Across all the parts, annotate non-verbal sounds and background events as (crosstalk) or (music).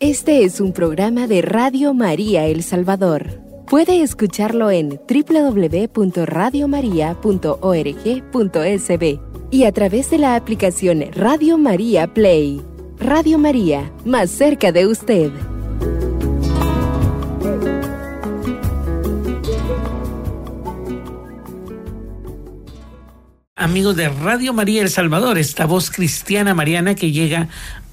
Este es un programa de Radio María El Salvador. Puede escucharlo en www.radiomaria.org.sb y a través de la aplicación Radio María Play. Radio María, más cerca de usted. Amigos de Radio María El Salvador, esta voz cristiana mariana que llega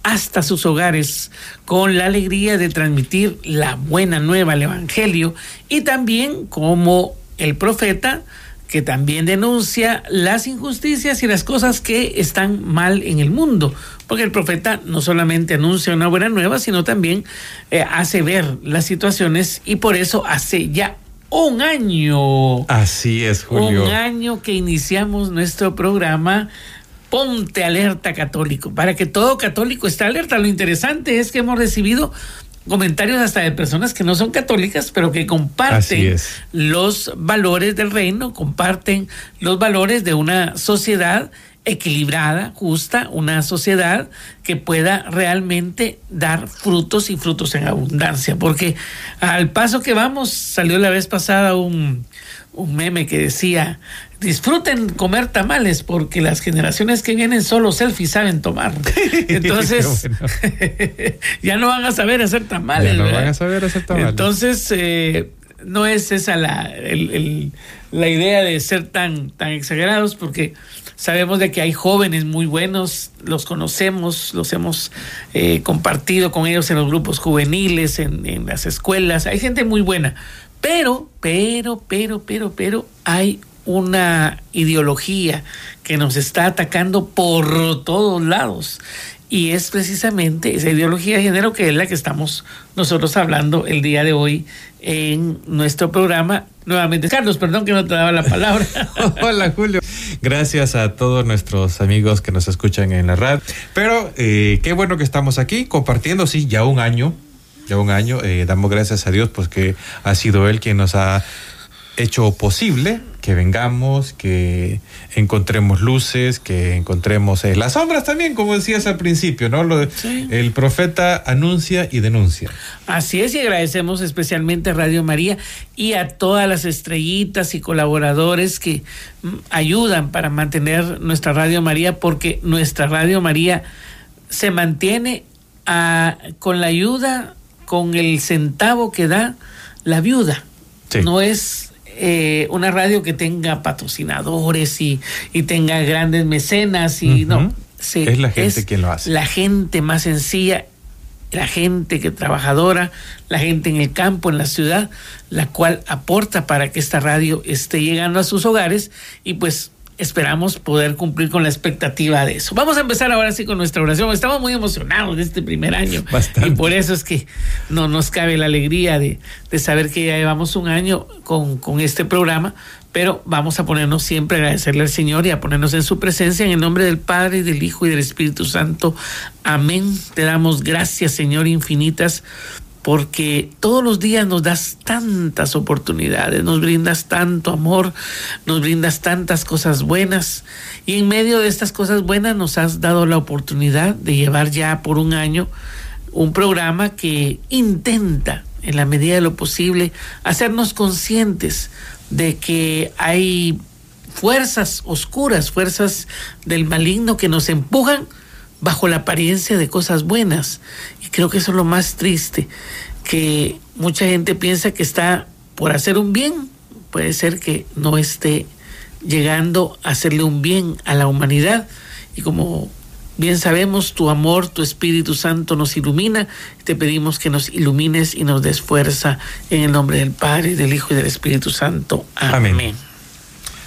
hasta sus hogares con la alegría de transmitir la buena nueva, el Evangelio, y también como el profeta que también denuncia las injusticias y las cosas que están mal en el mundo, porque el profeta no solamente anuncia una buena nueva, sino también eh, hace ver las situaciones y por eso hace ya un año. Así es, Julio. Un año que iniciamos nuestro programa Ponte Alerta Católico, para que todo católico esté alerta. Lo interesante es que hemos recibido comentarios hasta de personas que no son católicas, pero que comparten los valores del reino, comparten los valores de una sociedad equilibrada, justa, una sociedad que pueda realmente dar frutos y frutos en abundancia. Porque al paso que vamos, salió la vez pasada un, un meme que decía, disfruten comer tamales porque las generaciones que vienen solo selfies saben tomar. (laughs) (laughs) Entonces, (laughs) ya no van a saber hacer tamales. Ya no van a saber hacer tamales. Entonces, eh, no es esa la, la idea de ser tan, tan exagerados porque Sabemos de que hay jóvenes muy buenos, los conocemos, los hemos eh, compartido con ellos en los grupos juveniles, en, en las escuelas. Hay gente muy buena, pero, pero, pero, pero, pero hay una ideología que nos está atacando por todos lados. Y es precisamente esa ideología de género que es la que estamos nosotros hablando el día de hoy en nuestro programa. Nuevamente, Carlos, perdón que no te daba la palabra. (laughs) Hola, Julio. Gracias a todos nuestros amigos que nos escuchan en la radio. Pero eh, qué bueno que estamos aquí compartiendo, sí, ya un año. Ya un año. Eh, damos gracias a Dios, pues que ha sido Él quien nos ha hecho posible que vengamos, que encontremos luces, que encontremos eh, las sombras también, como decías al principio, ¿no? Lo, El profeta anuncia y denuncia. Así es, y agradecemos especialmente a Radio María y a todas las estrellitas y colaboradores que mm, ayudan para mantener nuestra Radio María, porque nuestra Radio María se mantiene a, ah, con la ayuda, con el centavo que da la viuda. No es eh, una radio que tenga patrocinadores y, tenga grandes mecenas y no. es la gente quien lo hace. La gente más sencilla, la gente que trabajadora, la gente en el campo, en la ciudad, la cual aporta para que esta radio esté llegando a sus hogares y pues esperamos poder cumplir con la expectativa de eso. Vamos a empezar ahora sí con nuestra oración. Estamos muy emocionados de este primer año. Y por eso es que no nos cabe la alegría de, saber que ya llevamos un año con, con, este programa. Pero vamos a ponernos siempre a agradecerle al Señor y a ponernos en su presencia en el nombre del Padre, del Hijo y del Espíritu Santo. Amén. Te damos gracias, Señor, infinitas porque todos los días nos das tantas oportunidades, nos brindas tanto amor, nos brindas tantas cosas buenas y en medio de estas cosas buenas nos has dado la oportunidad de llevar ya por un año un programa que intenta en la medida de lo posible hacernos conscientes de que hay fuerzas oscuras, fuerzas del maligno que nos empujan bajo la apariencia de cosas buenas. Y creo que eso es lo más triste, que mucha gente piensa que está por hacer un bien, puede ser que no esté llegando a hacerle un bien a la humanidad. Y como bien sabemos, tu amor, tu Espíritu Santo nos ilumina. Te pedimos que nos ilumines y nos des fuerza en el nombre del Padre, del Hijo y del Espíritu Santo. Amén.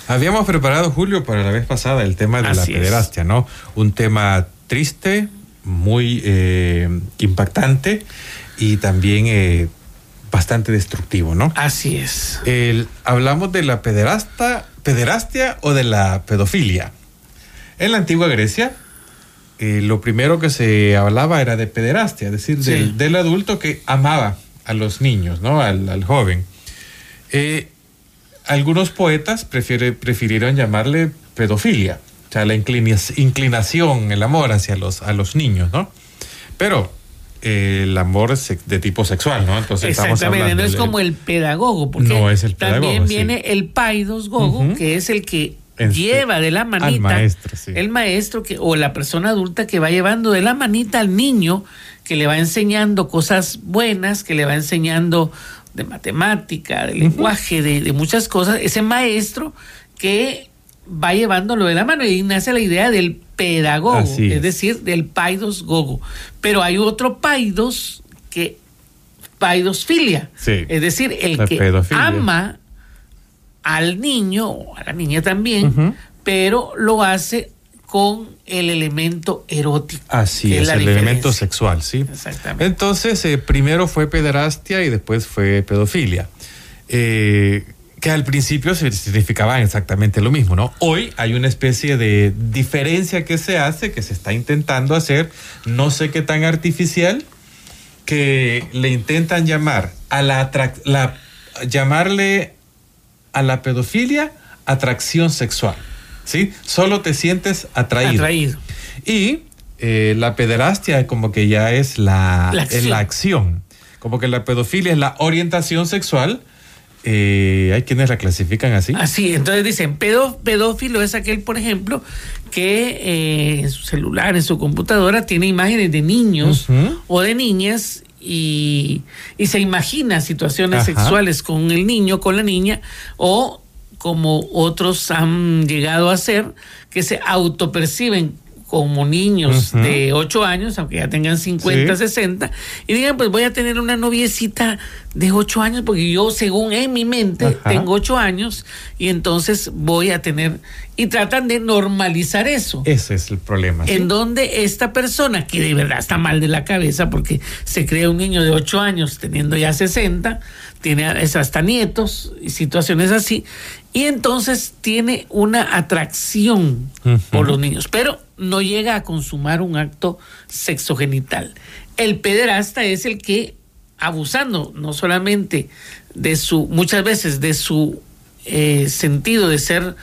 Habíamos preparado, Julio, para la vez pasada el tema de la pederastia, ¿no? Un tema triste, muy eh, impactante y también eh, bastante destructivo, ¿no? Así es. hablamos de la pederasta, pederastia o de la pedofilia. En la antigua Grecia, eh, lo primero que se hablaba era de pederastia, es decir, del, adulto que amaba a los niños, ¿no? Al, joven. algunos poetas prefirieron llamarle pedofilia o sea, la inclinación, el amor hacia los, a los niños, ¿no? Pero el amor de tipo sexual, ¿no? Entonces Exactamente, no es como el pedagogo, porque no es el pedagogo, también viene el paidos gogo, que es el que lleva de la manita el maestro que o la persona adulta que va llevando de la manita al niño que le va enseñando cosas buenas, que le va enseñando de matemática, de lenguaje, de, muchas cosas, ese maestro que va llevándolo de la mano y nace la idea del pedagogo, es. decir, del paidos gogo. Pero hay otro paidos que paidos filia, es decir, el que ama al niño o a la niña también, pero lo hace con el elemento erótico. Así es, el elemento sexual, sí. Exactamente. Entonces, eh, primero fue pederastia y después fue pedofilia. Eh, que al principio significaban exactamente lo mismo, ¿no? Hoy hay una especie de diferencia que se hace, que se está intentando hacer, no sé qué tan artificial, que le intentan llamar a la, la llamarle a la pedofilia atracción sexual, ¿sí? Solo te sientes atraído. Atraído. Y eh, la pederastia como que ya es la, la acción. Como que la pedofilia es la orientación sexual eh, hay quienes la clasifican así. Así, entonces dicen, pedófilo es aquel, por ejemplo, que eh, en su celular, en su computadora, tiene imágenes de niños o de niñas y, se imagina situaciones sexuales con el niño, con la niña, o como otros han llegado a hacer, que se autoperciben como niños de 8 años, aunque ya tengan 50, 60, y digan, pues voy a tener una noviecita de 8 años, porque yo, según en mi mente, tengo 8 años, y entonces voy a tener, y tratan de normalizar eso. Ese es el problema. En donde esta persona, que de verdad está mal de la cabeza, porque se crea un niño de 8 años teniendo ya 60, tiene hasta nietos y situaciones así, y entonces tiene una atracción por los niños, pero no llega a consumar un acto sexogenital. El pederasta es el que, abusando no solamente de su, muchas veces de su eh, sentido de ser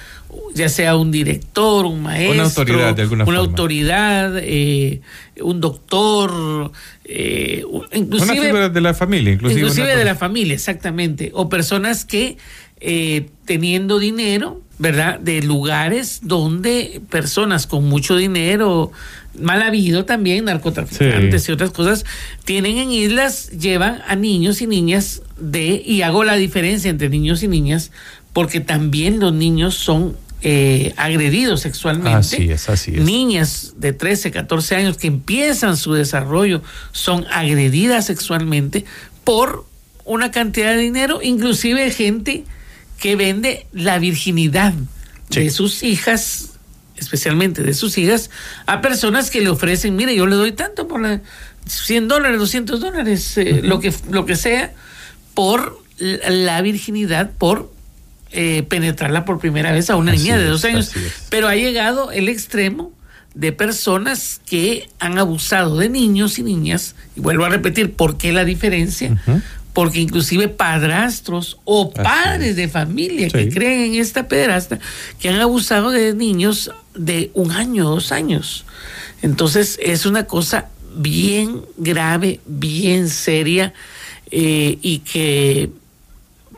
ya sea un director, un maestro, una autoridad, de alguna una autoridad eh, un doctor, eh, inclusive de la familia, inclusive, inclusive de la familia, exactamente, o personas que eh, teniendo dinero, ¿verdad? De lugares donde personas con mucho dinero, mal habido también, narcotraficantes y otras cosas, tienen en islas, llevan a niños y niñas de, y hago la diferencia entre niños y niñas, porque también los niños son eh, agredidos sexualmente. Así es, así es. Niñas de 13, 14 años que empiezan su desarrollo son agredidas sexualmente por una cantidad de dinero, inclusive gente que vende la virginidad de sus hijas, especialmente de sus hijas, a personas que le ofrecen, mire, yo le doy tanto por la 100 dólares, 200 dólares, eh, lo, que, lo que sea, por la virginidad, por eh, penetrarla por primera vez a una niña de dos años. Pero ha llegado el extremo de personas que han abusado de niños y niñas, y vuelvo a repetir, ¿por qué la diferencia? Porque inclusive padrastros o padres de familia que creen en esta pederasta, que han abusado de niños de un año, dos años. Entonces es una cosa bien grave, bien seria eh, y que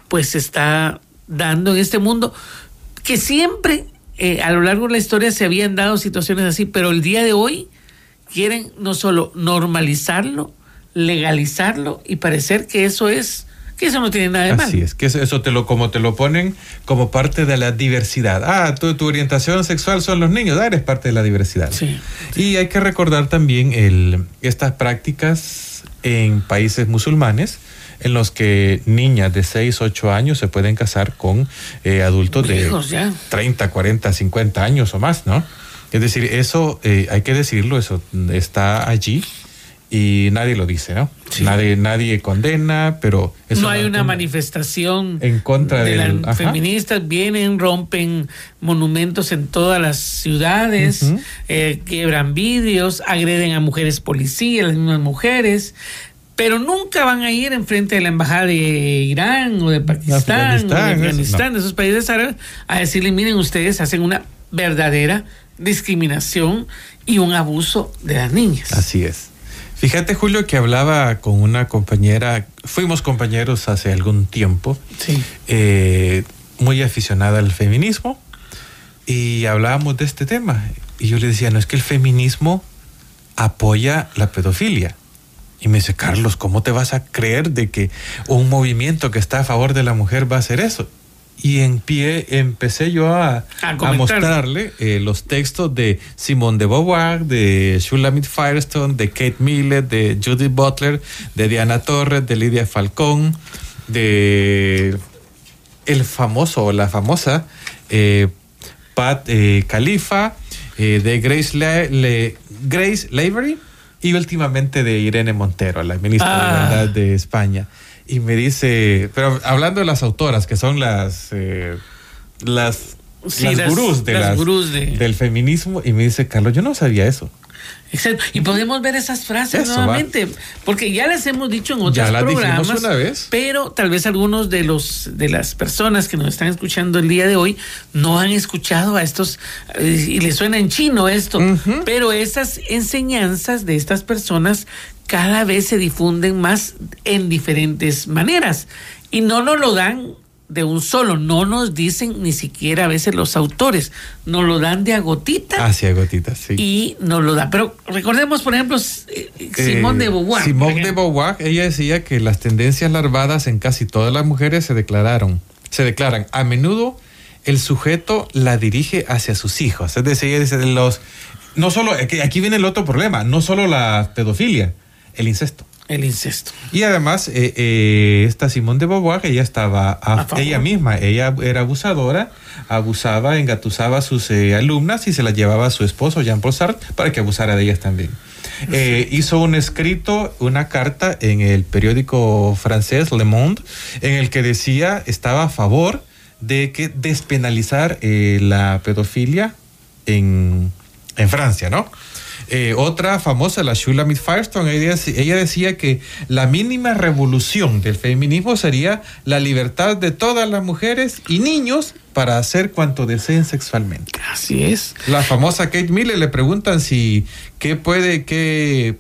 pues se está dando en este mundo que siempre eh, a lo largo de la historia se habían dado situaciones así, pero el día de hoy quieren no solo normalizarlo, legalizarlo y parecer que eso es que eso no tiene nada de malo. Así es, que eso te lo como te lo ponen como parte de la diversidad. Ah, tu, tu orientación sexual son los niños, ah, eres parte de la diversidad. Sí. Y hay que recordar también el, estas prácticas en países musulmanes en los que niñas de 6, 8 años se pueden casar con eh, adultos de 30, 40, 50 años o más, ¿no? Es decir, eso eh, hay que decirlo, eso está allí y nadie lo dice, ¿no? Nadie, nadie condena, pero no hay una, manifestación en contra de las feministas. Vienen, rompen monumentos en todas las ciudades, eh, quiebran vidrios, agreden a mujeres policías, las mismas mujeres. Pero nunca van a ir enfrente de la embajada de Irán o de Pakistán, o de Afganistán, de esos países árabes, a decirle, miren, ustedes hacen una verdadera discriminación y un abuso de las niñas. Así es. Fíjate, Julio, que hablaba con una compañera, fuimos compañeros hace algún tiempo, Sí. eh, muy aficionada al feminismo, y hablábamos de este tema. Y yo le decía, no es que el feminismo apoya la pedofilia. Y me dice, Carlos, ¿cómo te vas a creer de que un movimiento que está a favor de la mujer va a hacer eso? Y en pie empecé yo a, A a comentar. mostrarle eh, los textos de Simone de Beauvoir, de Shulamit Firestone, de Kate Millett, de Judith Butler, de Diana Torres, de Lidia Falcón, de el famoso o la famosa eh, Pat eh, Khalifa, eh, de Grace, Le- Le- Grace Lavery y últimamente de Irene Montero, la ministra Ah. de Verdad de España. Y me dice, pero hablando de las autoras, que son las, eh, las, Sí, las, las- gurús, de las las- gurús de- del feminismo, y me dice, Carlos, yo no sabía eso. Exacto. Y podemos ver esas frases Eso, nuevamente, porque ya las hemos dicho en otros Ya las programas. una vez. Pero tal vez algunos de los de las personas que nos están escuchando el día de hoy no han escuchado a estos eh, y les suena en chino esto. Pero esas enseñanzas de estas personas cada vez se difunden más en diferentes maneras y no nos lo dan de un solo, no nos dicen ni siquiera a veces los autores, nos lo dan de agotita Hacia gotitas, sí. y nos lo da. Pero recordemos, por ejemplo, eh, Simón Eh, de Beauvoir. Simone de ejemplo. Beauvoir, ella decía que las tendencias larvadas en casi todas las mujeres se declararon, se declaran. A menudo el sujeto la dirige hacia sus hijos. Es decir, ella dice los no solo aquí viene el otro problema, no solo la pedofilia, el incesto. El incesto. Y además, eh, eh, esta Simone de Beauvoir, ella estaba, a- ella misma, ella era abusadora, abusaba, engatusaba a sus eh, alumnas y se las llevaba a su esposo, Jean-Paul Sartre, para que abusara de ellas también. Eh, hizo un escrito, una carta en el periódico francés Le Monde, en el que decía, estaba a favor de que despenalizar eh, la pedofilia en, en Francia, ¿no? Eh, otra famosa, la Shulamit Firestone, ella, ella decía que la mínima revolución del feminismo sería la libertad de todas las mujeres y niños para hacer cuanto deseen sexualmente. Así es. La famosa Kate Miller le preguntan si qué puede, qué,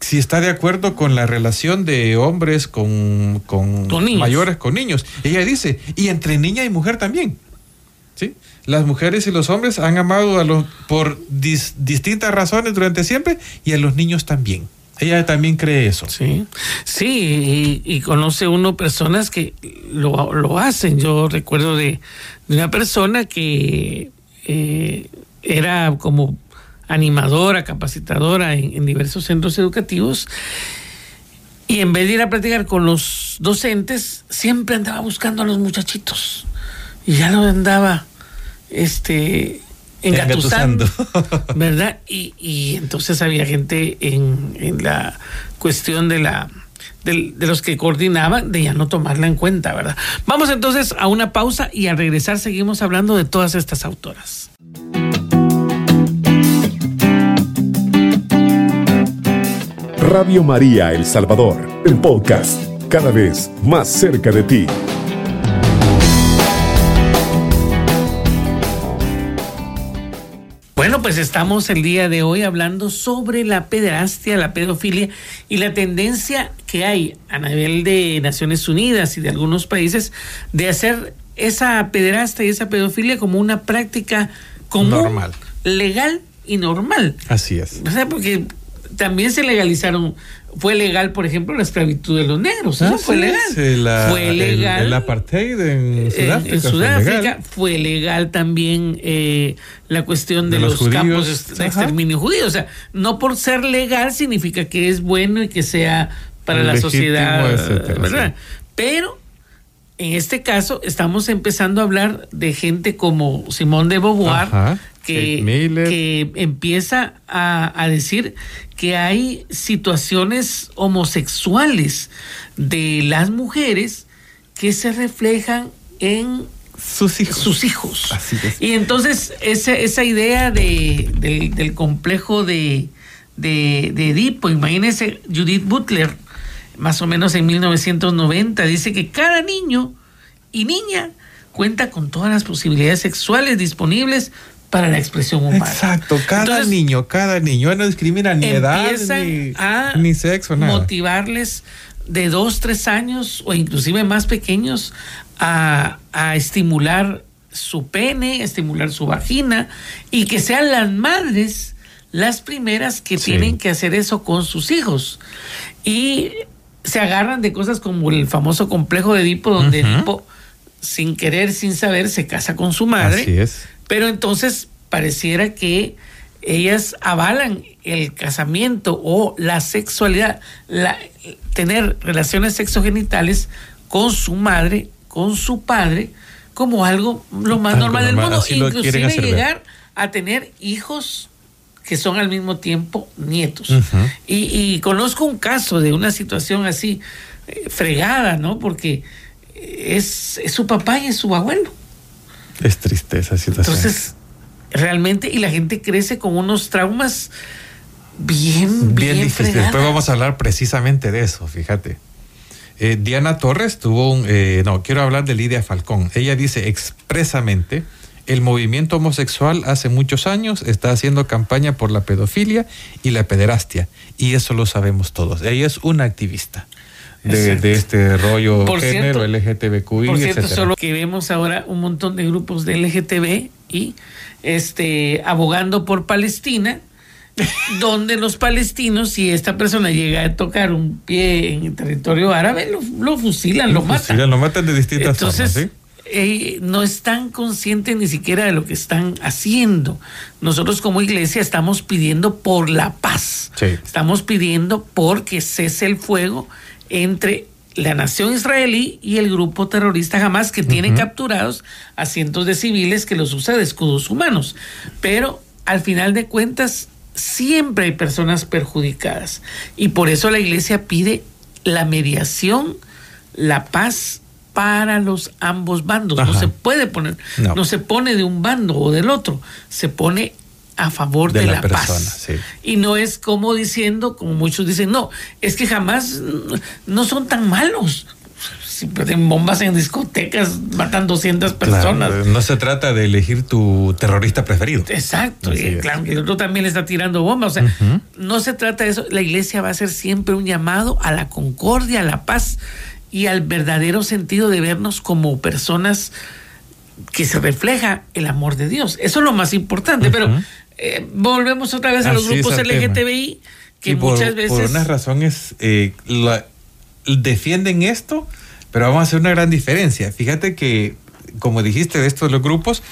si está de acuerdo con la relación de hombres con, con Con mayores con niños. Ella dice, y entre niña y mujer también. ¿Sí? Las mujeres y los hombres han amado a los por dis- distintas razones durante siempre y a los niños también. Ella también cree eso. Sí, sí, y, conoce uno personas que lo, lo hacen. Yo recuerdo de, una persona que eh, era como animadora, capacitadora en, en diversos centros educativos y en vez de ir a platicar con los docentes, siempre andaba buscando a los muchachitos y ya lo andaba este engatusando. Engatusando. (laughs) ¿verdad? Y, y entonces había gente en, en la cuestión de la del- de, los que coordinaban de ya no tomarla en cuenta, ¿verdad? Vamos entonces a una pausa y al regresar seguimos hablando de todas estas autoras. Radio María El Salvador, el podcast, cada vez más cerca de ti. Bueno, pues estamos el día de hoy hablando sobre la pederastia, la pedofilia y la tendencia que hay a nivel de Naciones Unidas y de algunos países de hacer esa pederastia y esa pedofilia como una práctica común, Normal. legal y normal. Así es. O sea, porque también se legalizaron, fue legal, por ejemplo, la esclavitud de los negros. Eso fue Así legal. eh, la- fue legal. El, apartheid en en- Sudáfrica. en fue Sudáfrica legal. fue legal también eh, la cuestión de, De los, campos de ajá. exterminio judío. O sea, no por ser legal significa que es bueno y que sea para la sociedad, etcétera, ¿verdad? sí. Pero en este caso estamos empezando a hablar de gente como Simón de Beauvoir, Ajá, que, que empieza a, a decir que hay situaciones homosexuales de las mujeres que se reflejan en Sus hijos. sus hijos. Así es. Y entonces esa, esa idea de, del, del complejo de, de, de Edipo, imagínense Judith Butler, más o menos en 1990, dice que cada niño y niña cuenta con todas las posibilidades sexuales disponibles para la expresión humana. Exacto, cada Entonces, niño, cada niño no discrimina ni edad, ni, a ni sexo, nada. motivarles de dos, tres años o inclusive más pequeños a, a estimular su pene, a estimular su vagina y que sean las madres las primeras que Sí. tienen que hacer eso con sus hijos. Y se agarran de cosas como el famoso complejo de Edipo, donde. Edipo, sin querer, sin saber, se casa con su madre. Así es. Pero entonces pareciera que ellas avalan el casamiento o la sexualidad, la, tener relaciones sexogenitales con su madre, con su padre, como algo lo más Algo normal del normal, mundo. Inclusive llegar a tener hijos que son al mismo tiempo nietos. Y, y conozco un caso de una situación así eh, fregada, ¿no? Porque es, es su papá y es su abuelo. Es triste esa situación. Entonces, realmente, y la gente crece con unos traumas bien, bien, bien difícil. fregadas. Después vamos a hablar precisamente de eso, fíjate. Eh, Diana Torres tuvo un... eh, no, quiero hablar de Lidia Falcón. Ella dice expresamente, el movimiento homosexual hace muchos años está haciendo campaña por la pedofilia y la pederastia. Y eso lo sabemos todos. Ella es una activista de, este rollo Por género, cierto- LGTBQI, Por cierto, etcétera. solo que vemos ahora un montón de grupos de LGTB y este abogando por Palestina, (laughs) donde los palestinos, si esta persona llega a tocar un pie en el territorio árabe, lo, lo fusilan, lo, matan. fusilan, lo matan de distintas Entonces, formas, ¿sí? eh, no están conscientes ni siquiera de lo que están haciendo. Nosotros como iglesia estamos pidiendo por la paz. Sí. Estamos pidiendo por que cese el fuego entre la nación israelí y el grupo terrorista Hamas que tiene capturados a cientos de civiles que los usa de escudos humanos. Pero al final de cuentas siempre hay personas perjudicadas y por eso la iglesia pide la mediación, la paz para los ambos bandos. No se puede poner, No. no. se pone de un bando o del otro, se pone a favor De de, la la, persona, paz. sí. Y no es como diciendo, como muchos dicen, no, es que jamás no son tan malos. Si ponen bombas en discotecas, matan 200 personas. Claro, no se trata de elegir tu terrorista preferido. Exacto, Así y es. claro que el otro también le está tirando bombas. O sea, no se trata de eso. La iglesia va a ser siempre un llamado a la concordia, a la paz y al verdadero sentido de vernos como personas que se refleja el amor de Dios. Eso es lo más importante. Pero. Eh, volvemos otra vez a los Así grupos tema. LGTBI que Y por, muchas veces por unas razones eh, la- defienden esto, pero vamos a hacer una gran diferencia. Fíjate que, como dijiste de estos los grupos,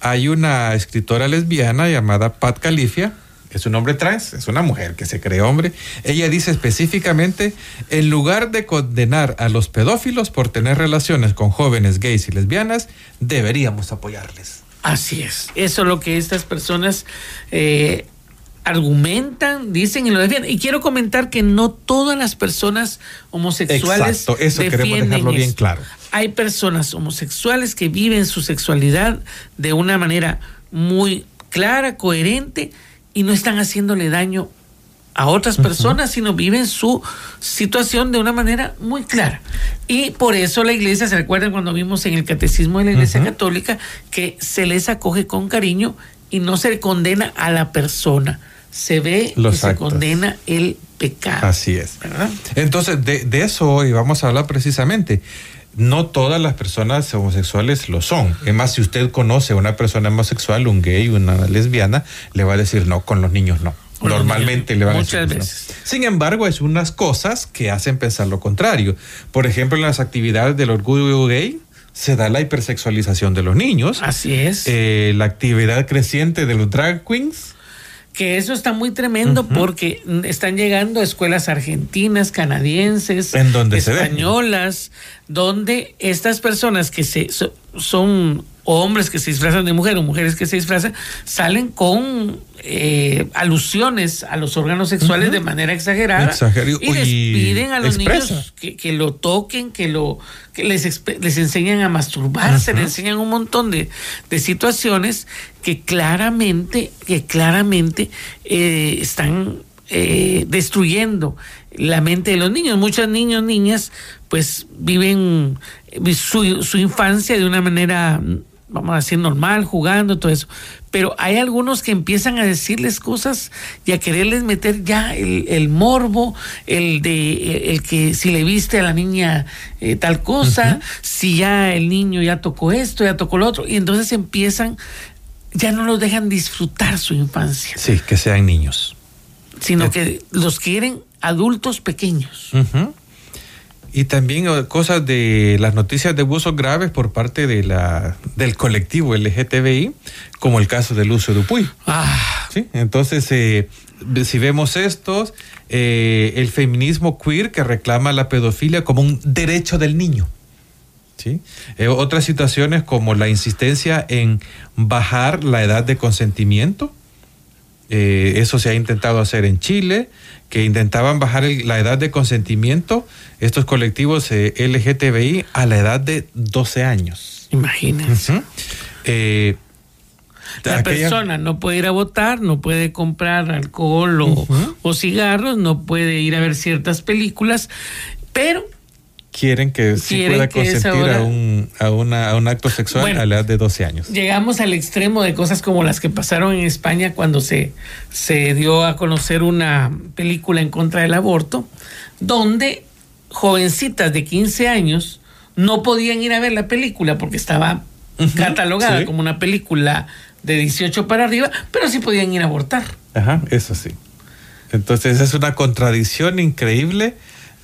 hay una escritora lesbiana llamada Pat Califia, es un hombre trans, es una mujer que se cree hombre. Ella dice específicamente, en lugar de condenar a los pedófilos por tener relaciones con jóvenes gays y lesbianas, deberíamos apoyarles. Así es. Eso es lo que estas personas eh, argumentan, dicen y lo defienden. Y quiero comentar que no todas las personas homosexuales Exacto, eso queremos dejarlo bien claro. Hay personas homosexuales que viven su sexualidad de una manera muy clara, coherente y no están haciéndole daño a otras personas, sino viven su situación de una manera muy clara. Y por eso la iglesia, ¿se recuerdan cuando vimos en el catecismo de la iglesia católica que se les acoge con cariño y no se condena a la persona? Se ve Los y se condena el pecado. Así es. ¿verdad? Entonces, de, de eso hoy vamos a hablar precisamente. No todas las personas homosexuales lo son. Es más, si usted conoce a una persona homosexual, un gay, una lesbiana, le va a decir no, con los niños no. Normalmente le van a muchas decir que no. veces. Sin embargo, es unas cosas que hacen pensar lo contrario. Por ejemplo, en las actividades del orgullo gay se da la hipersexualización de los niños. Así es. Eh, la actividad creciente de los drag queens. que eso está muy tremendo porque están llegando a escuelas argentinas, canadienses, En donde se españolas, donde estas personas que se so- son hombres que se disfrazan de mujer o mujeres que se disfrazan, salen con eh, alusiones a los órganos sexuales de manera exagerada y les piden a los expresa. niños que, que lo toquen, que lo que les, les enseñan a masturbarse, les enseñan un montón de, de situaciones que claramente, que claramente eh, están eh, destruyendo la mente de los niños. Muchos niños, niñas, pues viven eh, su, su infancia de una manera vamos a decir, normal, jugando, todo eso. Pero hay algunos que empiezan a decirles cosas y a quererles meter ya el, morbo, el de el que si le viste a la niña eh, tal cosa, si ya el niño ya tocó esto, ya tocó lo otro, y entonces empiezan, ya no los dejan disfrutar su infancia. Sí, que sean niños. Sino eh. que los quieren adultos pequeños. Y también eh, cosas de las noticias de abusos graves por parte de la, del colectivo LGTBI, como el caso del uso de Upuy. Ah. ¿Sí? Entonces, eh, si vemos estos, eh, el feminismo queer que reclama la pedofilia como un derecho del niño. ¿Sí? otras situaciones como la insistencia en bajar la edad de consentimiento. Eso se ha intentado hacer en Chile que intentaban bajar la edad de consentimiento, estos colectivos eh, LGTBI, a la edad de 12 años. Imagínense. Eh, la persona no puede ir a votar, no puede comprar alcohol o, cigarros, no puede ir a ver ciertas películas, pero quieren que sí pueda consentir a, un, a, una, a, un acto sexual a la edad de 12 años. Llegamos al extremo de cosas como las que pasaron en España cuando se, se dio a conocer una película en contra del aborto, donde jovencitas de 15 años no podían ir a ver la película porque estaba catalogada como una película de 18 para arriba, pero sí podían ir a abortar. Ajá, eso sí. Entonces es una contradicción increíble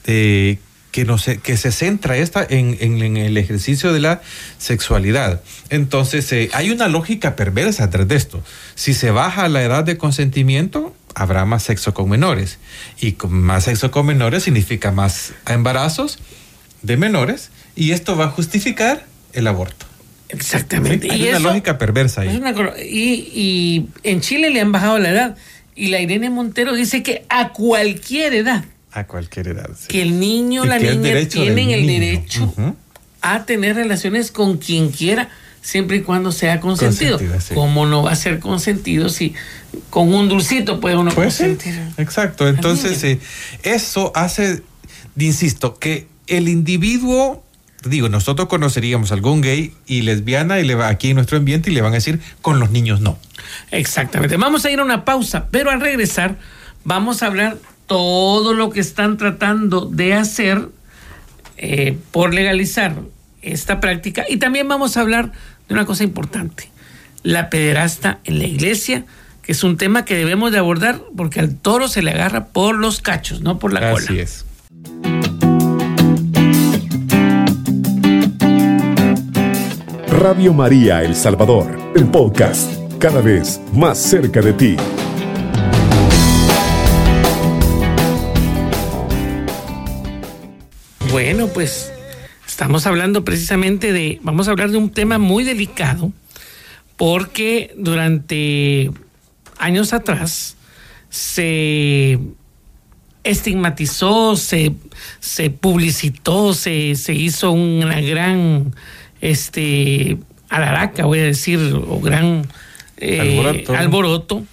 de que, no se, que se centra esta en, en, el ejercicio de la sexualidad. Entonces, eh, hay una lógica perversa detrás de esto. Si se baja la edad de consentimiento, habrá más sexo con menores. Y con más sexo con menores significa más embarazos de menores. Y esto va a justificar el aborto. Exactamente. Hay una lógica perversa ahí. y, y en Chile le han bajado la edad. Y la Irene Montero dice que a cualquier edad a cualquier edad. Que el niño o la niña tienen el derecho a tener relaciones con quien quiera, siempre y cuando sea consentido. ¿Cómo no va a ser consentido si con un dulcito puede uno pues consentir? exacto. Entonces, eh, eso hace, insisto, que el individuo digo, nosotros conoceríamos algún gay y lesbiana y le va aquí en nuestro ambiente y le van a decir con los niños no. Exactamente. Vamos a ir a una pausa, pero al regresar vamos a hablar todo lo que están tratando de hacer eh, por legalizar esta práctica. Y también vamos a hablar de una cosa importante, la pederasta en la iglesia, que es un tema que debemos de abordar porque al toro se le agarra por los cachos, no por la cola. Así es. Radio María El Salvador, el podcast, cada vez más cerca de ti. Bueno, pues estamos hablando precisamente de, vamos a hablar de un tema muy delicado, porque durante años atrás se estigmatizó, se, se publicitó, se, se hizo una gran este alaraca, voy a decir, o gran eh, alboroto.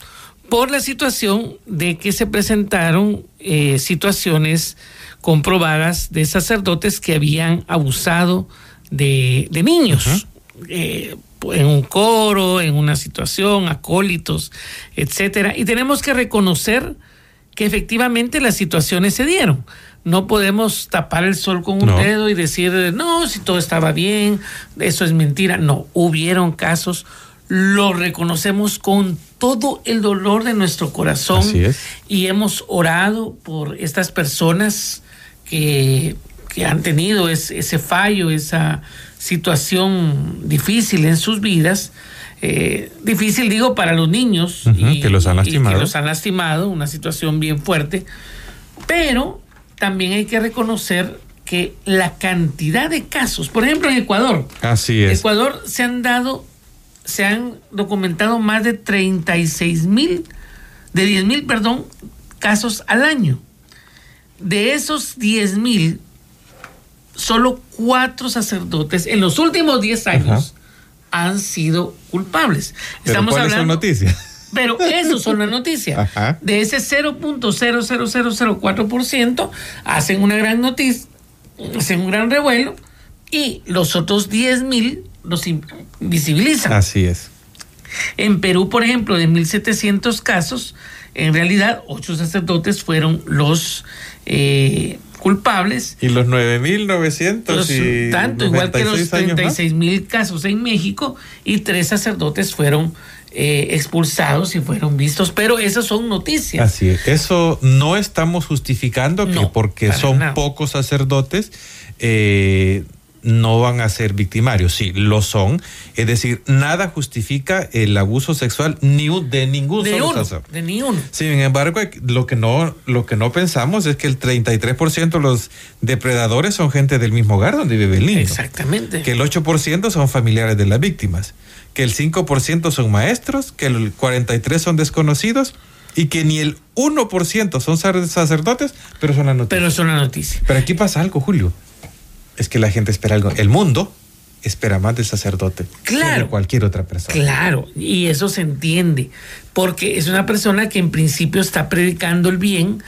por la situación de que se presentaron eh, situaciones comprobadas de sacerdotes que habían abusado de, niños. Eh, en un coro, en una situación, acólitos, etcétera. Y tenemos que reconocer que efectivamente las situaciones se dieron. No podemos tapar el sol con un dedo y decir, no, si todo estaba bien, eso es mentira. No, hubieron casos, lo reconocemos con todo el dolor de nuestro corazón y hemos orado por estas personas que, han tenido ese fallo, esa situación difícil en sus vidas. Eh, difícil digo para los niños que los han lastimado. que los han lastimado, una situación bien fuerte, pero también hay que reconocer que la cantidad de casos, por ejemplo en Ecuador, así es. Ecuador se han dado, se han documentado más de 36 mil, de 10 mil, perdón, casos al año de esos 10 mil, solo cuatro sacerdotes en los últimos 10 años han sido culpables. Estamos hablando. Son noticias? (laughs) Pero eso son las noticias. De ese 0.00004% hacen una gran noticia, hacen un gran revuelo y los otros 10 mil los invisibilizan. Así es. En Perú, por ejemplo, de 1.700 casos, en realidad ocho sacerdotes fueron los eh, culpables. Y los 9.900 y Tanto, igual que los 36.000 casos en México, y tres sacerdotes fueron eh, expulsados y fueron vistos, pero esas son noticias. Así es. Eso no estamos justificando que porque son pocos sacerdotes. Eh, no van a ser victimarios, sí, lo son. Es decir, nada justifica el abuso sexual ni de ningún de solo De ni uno. Sin embargo, lo que no, lo que no pensamos es que el 33% de los depredadores son gente del mismo hogar donde vive el niño. Exactamente. Que el 8% son familiares de las víctimas. Que el 5% son maestros, que el 43% son desconocidos y que ni el 1% son sacerdotes, pero son la noticia. Pero son la noticia. Pero aquí pasa algo, Julio es que la gente espera algo. El mundo espera más del sacerdote claro, que de cualquier otra persona. Claro, y eso se entiende, porque es una persona que en principio está predicando el bien,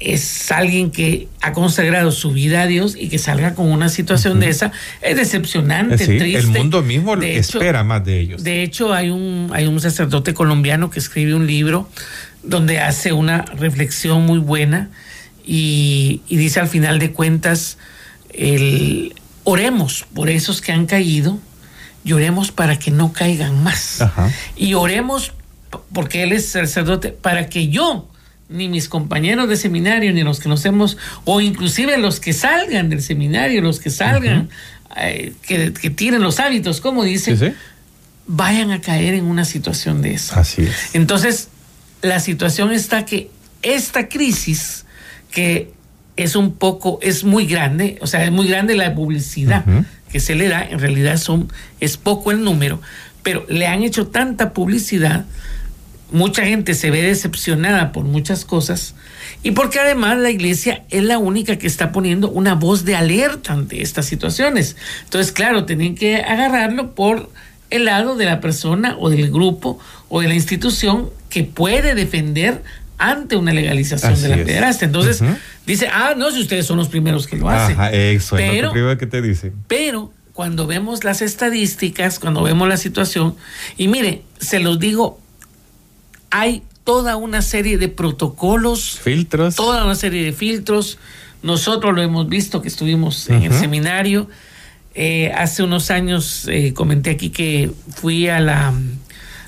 es alguien que ha consagrado su vida a Dios y que salga con una situación de esa es decepcionante, triste. El mundo mismo espera más de ellos. De hecho, hay un, hay un sacerdote colombiano que escribe un libro donde hace una reflexión muy buena y, y dice al final de cuentas, el, oremos por esos que han caído y oremos para que no caigan más. Y oremos, porque Él es sacerdote, para que yo, ni mis compañeros de seminario, ni los que nos hemos, o inclusive los que salgan del seminario, los que salgan, eh, que, tienen los hábitos, como dice, vayan a caer en una situación de esa. Así es. Entonces, la situación está que esta crisis que es un poco, es muy grande, o sea, es muy grande la publicidad que se le da, en realidad son, es poco el número, pero le han hecho tanta publicidad, mucha gente se ve decepcionada por muchas cosas, y porque además la iglesia es la única que está poniendo una voz de alerta ante estas situaciones. Entonces, claro, tienen que agarrarlo por el lado de la persona o del grupo o de la institución que puede defender ante una legalización de la pederastia. Entonces, dice, ah, no, si ustedes son los primeros que lo hacen. Ajá, eso pero, es lo que te dice. Pero cuando vemos las estadísticas, cuando vemos la situación, y mire, se los digo, hay toda una serie de protocolos. Filtros. Toda una serie de filtros. Nosotros lo hemos visto que estuvimos en el seminario. Eh, hace unos años eh, comenté aquí que fui a la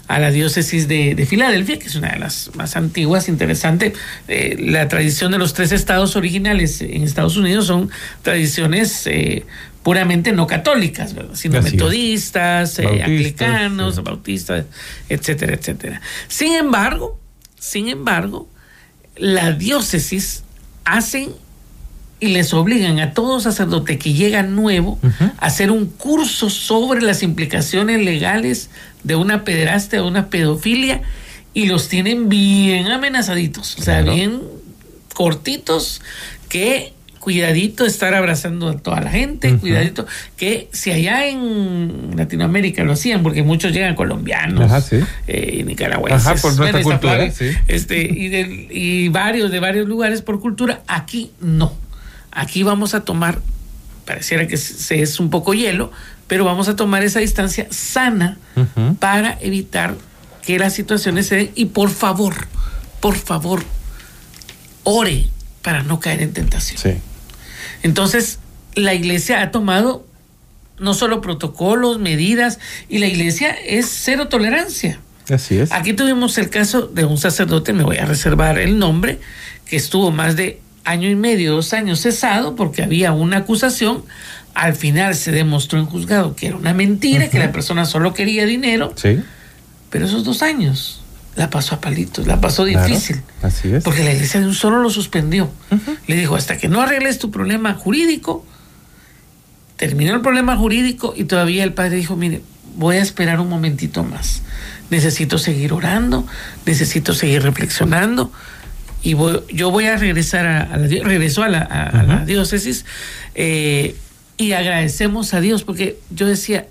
a la diócesis de, Filadelfia, que es una de las más antiguas, interesante. Eh, la tradición de los tres estados originales en Estados Unidos son tradiciones eh, puramente no católicas, sino metodistas, eh, anglicanos, bautistas, etcétera, etcétera. Sin embargo, sin embargo, la diócesis hacen y les obligan a todo sacerdote que llega nuevo a hacer un curso sobre las implicaciones legales de una pederastia, de una pedofilia, y los tienen bien amenazaditos, o sea, bien cortitos, que cuidadito estar abrazando a toda la gente, cuidadito, que si allá en Latinoamérica lo hacían, porque muchos llegan colombianos, eh, nicaragüenses, cultura, este, y, y varios de varios lugares por cultura, aquí no. Aquí vamos a tomar, pareciera que se es un poco hielo, pero vamos a tomar esa distancia sana para evitar que las situaciones se den y por favor, por favor, ore para no caer en tentación. Entonces, la iglesia ha tomado no solo protocolos, medidas, y la iglesia es cero tolerancia. Así es. Aquí tuvimos el caso de un sacerdote, me voy a reservar el nombre, que estuvo más de año y medio, dos años cesado porque había una acusación al final se demostró en juzgado que era una mentira, que la persona solo quería dinero. Sí. Pero esos dos años la pasó a palitos, la pasó difícil. así es. Porque la iglesia de un solo lo suspendió. Le dijo, hasta que no arregles tu problema jurídico, terminó el problema jurídico y todavía el padre dijo, mire, voy a esperar un momentito más. Necesito seguir orando, necesito seguir reflexionando y yo voy a regresar a, la, regresó a la, diócesis eh, y agradecemos a Dios porque yo decía,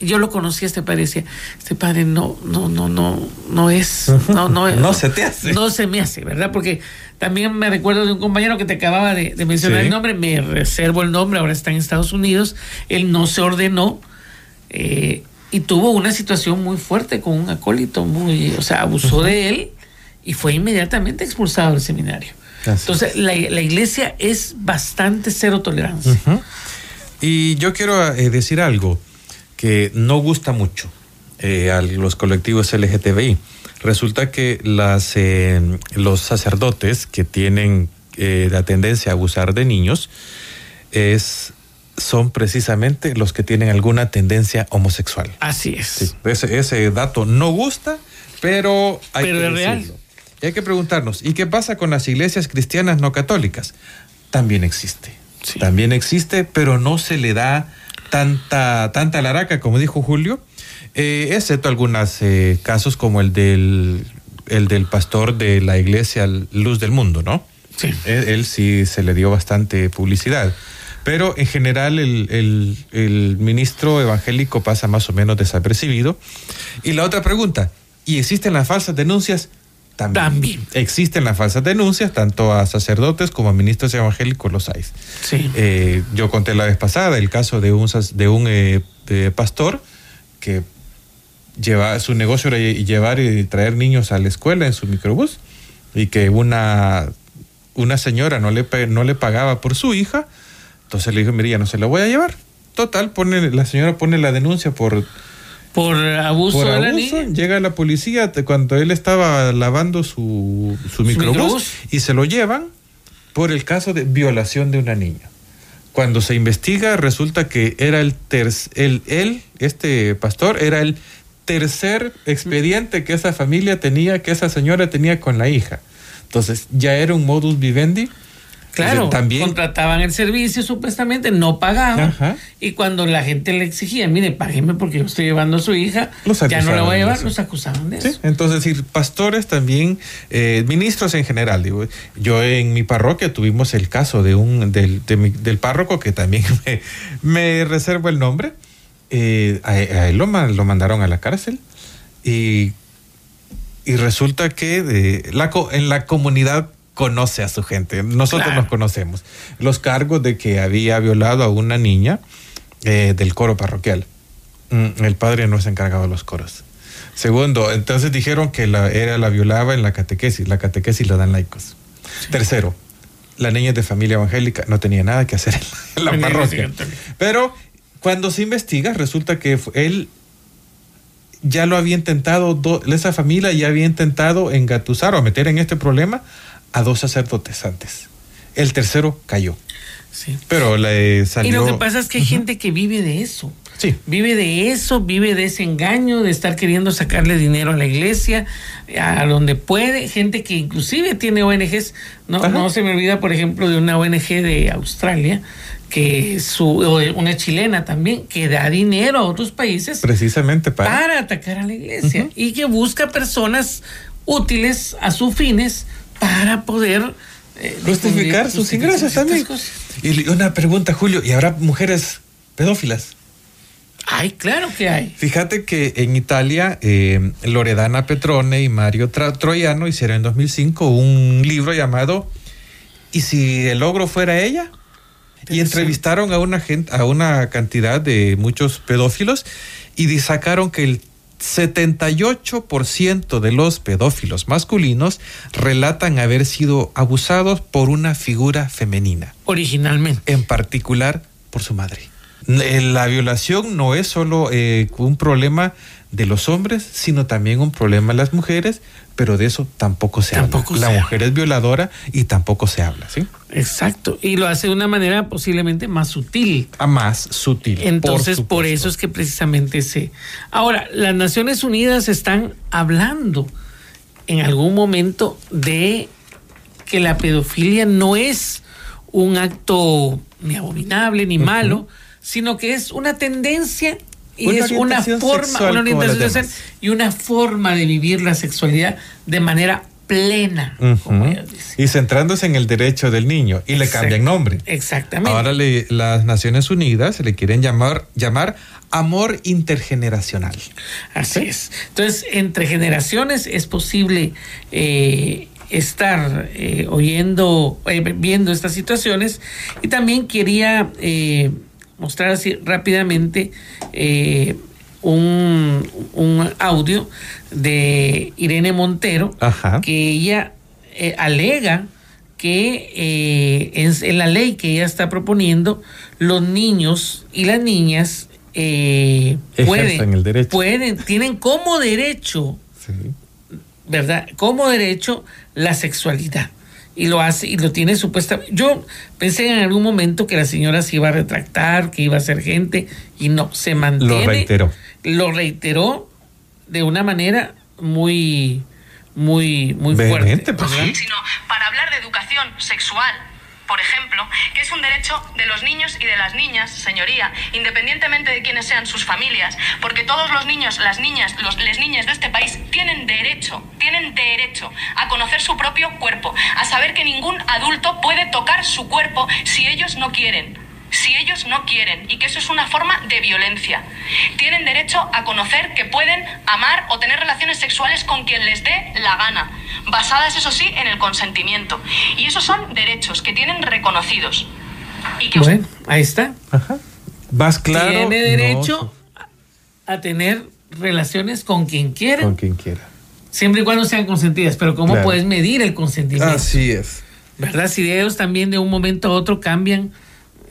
yo lo conocí a este padre decía, este padre no, no, no, no, no es, no, no, (laughs) no se te hace. No se me hace, ¿verdad? Porque también me recuerdo de un compañero que te acababa de, mencionar el nombre, me reservo el nombre, ahora está en Estados Unidos, él no se ordenó, eh, y tuvo una situación muy fuerte con un acólito, muy, o sea, abusó de él y fue inmediatamente expulsado del seminario. Entonces, la, iglesia es bastante cero tolerancia. Y yo quiero eh, decir algo que no gusta mucho eh, a los colectivos LGTBI. Resulta que las, eh, los sacerdotes que tienen la tendencia a abusar de niños es, son precisamente los que tienen alguna tendencia homosexual. Así es. ese, ese, dato no gusta, pero hay pero que es real. Y hay que preguntarnos, ¿y qué pasa con las iglesias cristianas no católicas? También existe. También existe, pero no se le da tanta, tanta laraca, como dijo Julio, eh, excepto algunos eh, casos como el del, el del pastor de la iglesia Luz del Mundo, ¿no? Sí. Él, sí se le dio bastante publicidad. Pero en general el, el, el, ministro evangélico pasa más o menos desapercibido. Y la otra pregunta, ¿y existen las falsas denuncias? También. Existen las falsas denuncias, tanto a sacerdotes como a ministros evangélicos los hay. Sí. Eh, yo conté la vez pasada el caso de un, de un eh, pastor que lleva, su negocio era llevar y traer niños a la escuela en su microbús y que una, una señora no le, no le pagaba por su hija, entonces le dijo, mira, ya no se la voy a llevar. Total, pone, la señora pone la denuncia por por abuso, de la niña. Llega la policía cuando él estaba lavando su, su, microbús, y se lo llevan por el caso de violación de una niña. Cuando se investiga, resulta que era el, el él, este pastor, era el tercer expediente que esa familia tenía, que esa señora tenía con la hija. Entonces, ya era un modus vivendi Claro, también contrataban el servicio supuestamente, no pagaban. Y cuando la gente le exigía, mire, págueme porque yo estoy llevando a su hija, ya no la voy a llevar, los acusaban de eso. Entonces, decir, pastores también, eh, ministros en general. Digo, yo en mi parroquia tuvimos el caso de un del, del párroco que también (laughs) me, reservo el nombre. Eh, a, él lo, lo, mandaron a la cárcel y, y resulta que de, la, en la comunidad conoce a su gente. Nosotros nos conocemos. Los cargos de que había violado a una niña eh, del coro parroquial. Mm, el padre no es encargado de los coros. Segundo, entonces dijeron que la, era la violaba en la catequesis. La catequesis la dan laicos. Tercero, la niña de familia evangélica no tenía nada que hacer en la, parroquia. Pero cuando se investiga, resulta que él ya lo había intentado, esa familia ya había intentado engatusar o meter en este problema a dos sacerdotes antes. El tercero cayó. Sí. Pero le salió. Y lo que pasa es que hay gente que vive de eso. Sí. Vive de eso, vive de ese engaño, de estar queriendo sacarle dinero a la iglesia, a donde puede. Gente que inclusive tiene ONGs. No, no se me olvida, por ejemplo, de una ONG de Australia, que su, una chilena también, que da dinero a otros países. Precisamente para. Para atacar a la iglesia. Y que busca personas útiles a sus fines para poder eh, justificar sus ingresos también. Y una pregunta, Julio, ¿y habrá mujeres pedófilas? Ay, claro que hay. Fíjate que en Italia, eh, Loredana Petrone y Mario Troyano hicieron en 2005 un libro llamado ¿Y si el logro fuera ella? Y entrevistaron a una, gente, a una cantidad de muchos pedófilos y sacaron que el 78% de los pedófilos masculinos relatan haber sido abusados por una figura femenina. Originalmente. En particular por su madre. Eh, la violación no es solo eh, un problema de los hombres, sino también un problema de las mujeres, pero de eso tampoco se habla. La mujer es violadora y tampoco se habla, ¿sí? Exacto, y lo hace de una manera posiblemente más sutil. A ah, más sutil. Entonces, por, eso es que precisamente se... Ahora, las Naciones Unidas están hablando en algún momento de que la pedofilia no es un acto ni abominable ni malo, sino que es una tendencia y es una forma, una orientación y una forma de vivir la sexualidad de manera plena, Y centrándose en el derecho del niño y le cambian nombre. Exactamente. Ahora las Naciones Unidas le quieren llamar, llamar amor intergeneracional. Así es. Entonces, entre generaciones es posible eh, estar eh, oyendo, eh, viendo estas situaciones y también quería mostrar así rápidamente eh, un, un audio de Irene Montero, Ajá. que ella eh, alega que eh, en, en la ley que ella está proponiendo, los niños y las niñas eh, pueden, el derecho. pueden, tienen como derecho Sí. ¿verdad? Como derecho la sexualidad. Y lo hace, y lo tiene supuestamente. Yo pensé en algún momento que la señora se iba a retractar, que iba a ser gente, y no, se mantiene. Lo reiteró. Lo reiteró de una manera muy, muy, muy Vehemente, fuerte. pues, sí. sino para hablar de educación sexual, por ejemplo, que es un derecho de los niños y de las niñas, señoría, independientemente de quiénes sean sus familias, porque todos los niños, las niñas, los, les niñas de este país tienen derecho, tienen derecho a conocer su propio cuerpo, a saber que ningún adulto puede tocar su cuerpo si ellos no quieren. Si ellos no quieren y que eso es una forma de violencia. Tienen derecho a conocer que pueden amar o tener relaciones sexuales con quien les dé la gana, basadas, eso sí, en el consentimiento. Y esos son derechos que tienen reconocidos. Y que Bueno, ahí está. Ajá. Más claro. Tiene no, derecho a tener relaciones con quien quiera, con quien quiera. siempre y cuando sean consentidas. Pero ¿cómo Claro. puedes medir el consentimiento? Así es. ¿verdad? Si ellos también de un momento a otro cambian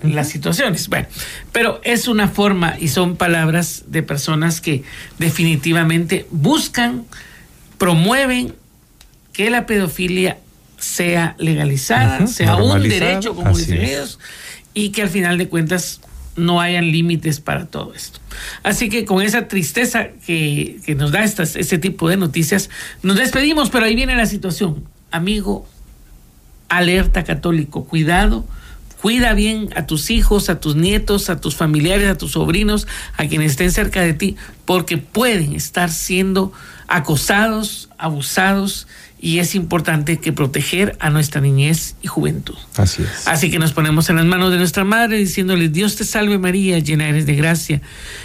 las situaciones. Bueno, pero es una forma y son palabras de personas que definitivamente buscan, promueven que la pedofilia sea legalizada, sea un derecho, como ellos, y que al final de cuentas no hayan límites para todo esto. Así que con esa tristeza que, que nos da estas, este tipo de noticias, nos despedimos, pero ahí viene la situación. Amigo, alerta católico, cuidado, cuida bien a tus hijos, a tus nietos, a tus familiares, a tus sobrinos, a quienes estén cerca de ti, porque pueden estar siendo acosados, abusados, y es importante que proteger a nuestra niñez y juventud. Así es. Así que nos ponemos en las manos de nuestra Madre diciéndole, Dios te salve María, llena eres de gracia.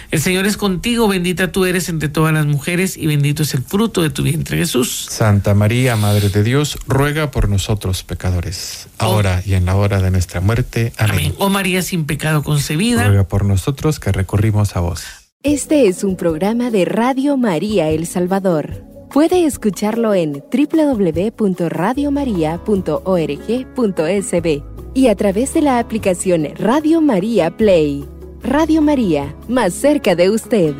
El Señor es contigo, bendita tú eres entre todas las mujeres y bendito es el fruto de tu vientre Jesús. Santa María, Madre de Dios, ruega por nosotros pecadores, ahora y en la hora de nuestra muerte. Amén. Amén. Oh María sin pecado concebida. Ruega por nosotros que recurrimos a vos. Este es un programa de Radio María El Salvador. Puede escucharlo en www.radiomaria.org.sb y a través de la aplicación Radio María Play. Radio María, más cerca de usted.